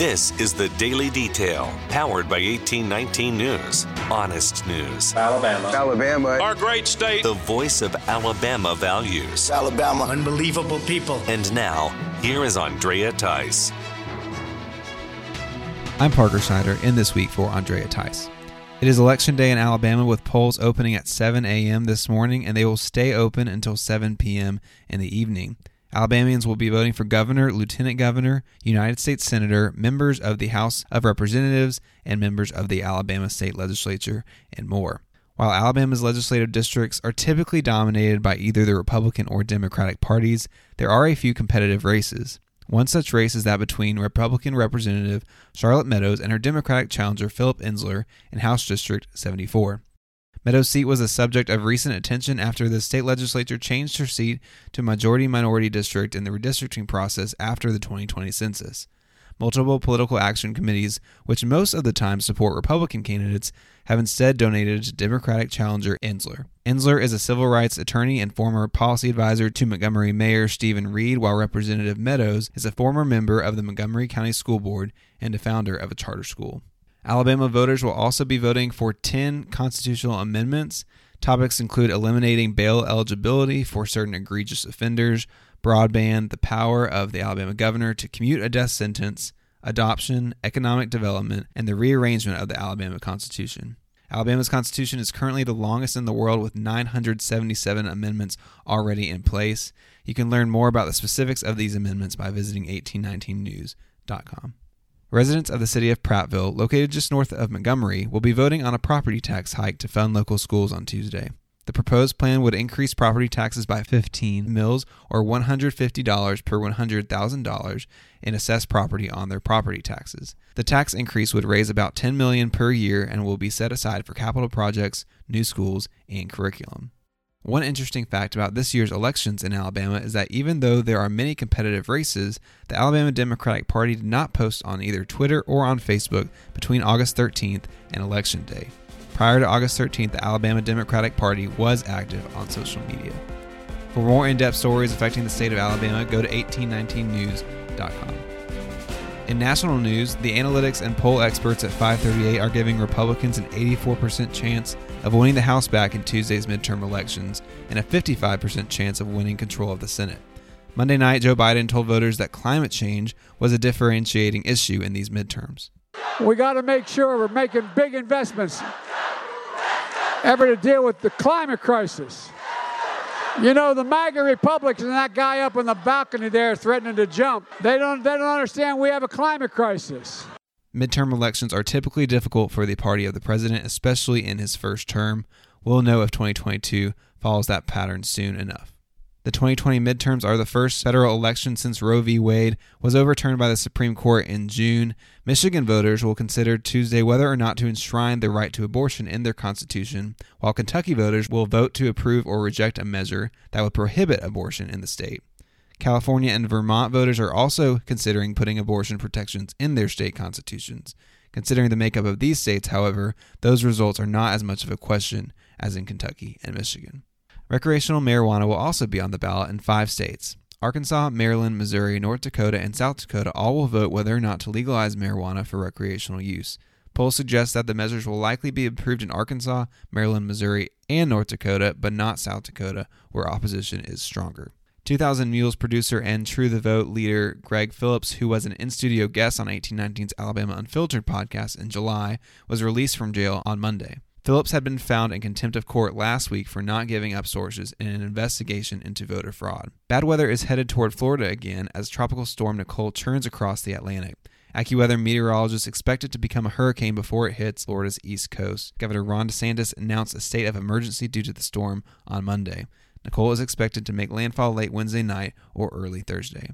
This is the Daily Detail, powered by 1819 News. Honest news. Alabama. Alabama. Our great state. The voice of Alabama values. Alabama. Unbelievable people. And now, here is Andrea Tice. I'm Parker Snyder, in this week for Andrea Tice. It is Election Day in Alabama with polls opening at 7 a.m. this morning, and they will stay open until 7 p.m. in the evening. Alabamians will be voting for governor, lieutenant governor, United States senator, members of the House of Representatives, and members of the Alabama state legislature, and more. While Alabama's legislative districts are typically dominated by either the Republican or Democratic parties, there are a few competitive races. One such race is that between Republican Representative Charlotte Meadows and her Democratic challenger Phillip Ensler in House District 74. Meadows' seat was a subject of recent attention after the state legislature changed her seat to majority minority district in the redistricting process after the 2020 census. Multiple political action committees, which most of the time support Republican candidates, have instead donated to Democratic challenger Ensler. Ensler is a civil rights attorney and former policy advisor to Montgomery Mayor Steven Reed, while Representative Meadows is a former member of the Montgomery County School Board and a founder of a charter school. Alabama voters will also be voting for 10 constitutional amendments. Topics include eliminating bail eligibility for certain egregious offenders, broadband, the power of the Alabama governor to commute a death sentence, adoption, economic development, and the rearrangement of the Alabama Constitution. Alabama's Constitution is currently the longest in the world with 977 amendments already in place. You can learn more about the specifics of these amendments by visiting 1819news.com. Residents of the city of Prattville, located just north of Montgomery, will be voting on a property tax hike to fund local schools on Tuesday. The proposed plan would increase property taxes by 15 mills or $150 per $100,000 in assessed property on their property taxes. The tax increase would raise about 10 million per year and will be set aside for capital projects, new schools, and curriculum. One interesting fact about this year's elections in Alabama is that even though there are many competitive races, the Alabama Democratic Party did not post on either Twitter or on Facebook between August 13th and Election Day. Prior to August 13th, the Alabama Democratic Party was active on social media. For more in depth stories affecting the state of Alabama, go to 1819news.com. In national news, the analytics and poll experts at 538 are giving Republicans an 84% chance of winning the House back in Tuesday's midterm elections and a 55% chance of winning control of the Senate. Monday night, Joe Biden told voters that climate change was a differentiating issue in these midterms. We got to make sure we're making big investments ever to deal with the climate crisis. You know, the MAGA Republicans and that guy up on the balcony there threatening to jump, they don't, they don't understand we have a climate crisis. Midterm elections are typically difficult for the party of the president, especially in his first term. We'll know if 2022 follows that pattern soon enough. The 2020 midterms are the first federal election since Roe v. Wade was overturned by the Supreme Court in June. Michigan voters will consider Tuesday whether or not to enshrine the right to abortion in their constitution, while Kentucky voters will vote to approve or reject a measure that would prohibit abortion in the state. California and Vermont voters are also considering putting abortion protections in their state constitutions. Considering the makeup of these states, however, those results are not as much of a question as in Kentucky and Michigan. Recreational marijuana will also be on the ballot in five states. Arkansas, Maryland, Missouri, North Dakota, and South Dakota all will vote whether or not to legalize marijuana for recreational use. Polls suggest that the measures will likely be approved in Arkansas, Maryland, Missouri, and North Dakota, but not South Dakota, where opposition is stronger. 2000 Mules producer and True the Vote leader Gregg Phillips, who was an in studio guest on 1819's Alabama Unfiltered podcast in July, was released from jail on Monday. Phillips had been found in contempt of court last week for not giving up sources in an investigation into voter fraud. Bad weather is headed toward Florida again as Tropical Storm Nicole churns across the Atlantic. AccuWeather meteorologists expect it to become a hurricane before it hits Florida's east coast. Governor Ron DeSantis announced a state of emergency due to the storm on Monday. Nicole is expected to make landfall late Wednesday night or early Thursday.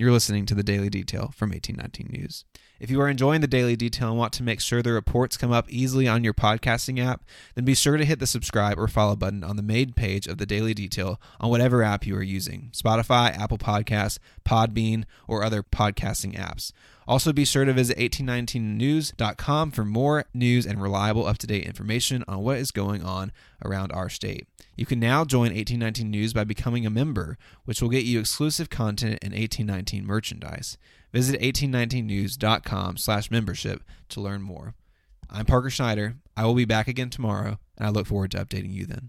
You're listening to the Daily Detail from 1819 News. If you are enjoying the Daily Detail and want to make sure the reports come up easily on your podcasting app, then be sure to hit the subscribe or follow button on the main page of the Daily Detail on whatever app you are using Spotify, Apple Podcasts, Podbean, or other podcasting apps. Also, be sure to visit 1819news.com for more news and reliable up to date information on what is going on around our state. You can now join 1819 News by becoming a member, which will get you exclusive content and 1819 merchandise. Visit 1819news.com slash membership to learn more. I'm Parker Schneider. I will be back again tomorrow, and I look forward to updating you then.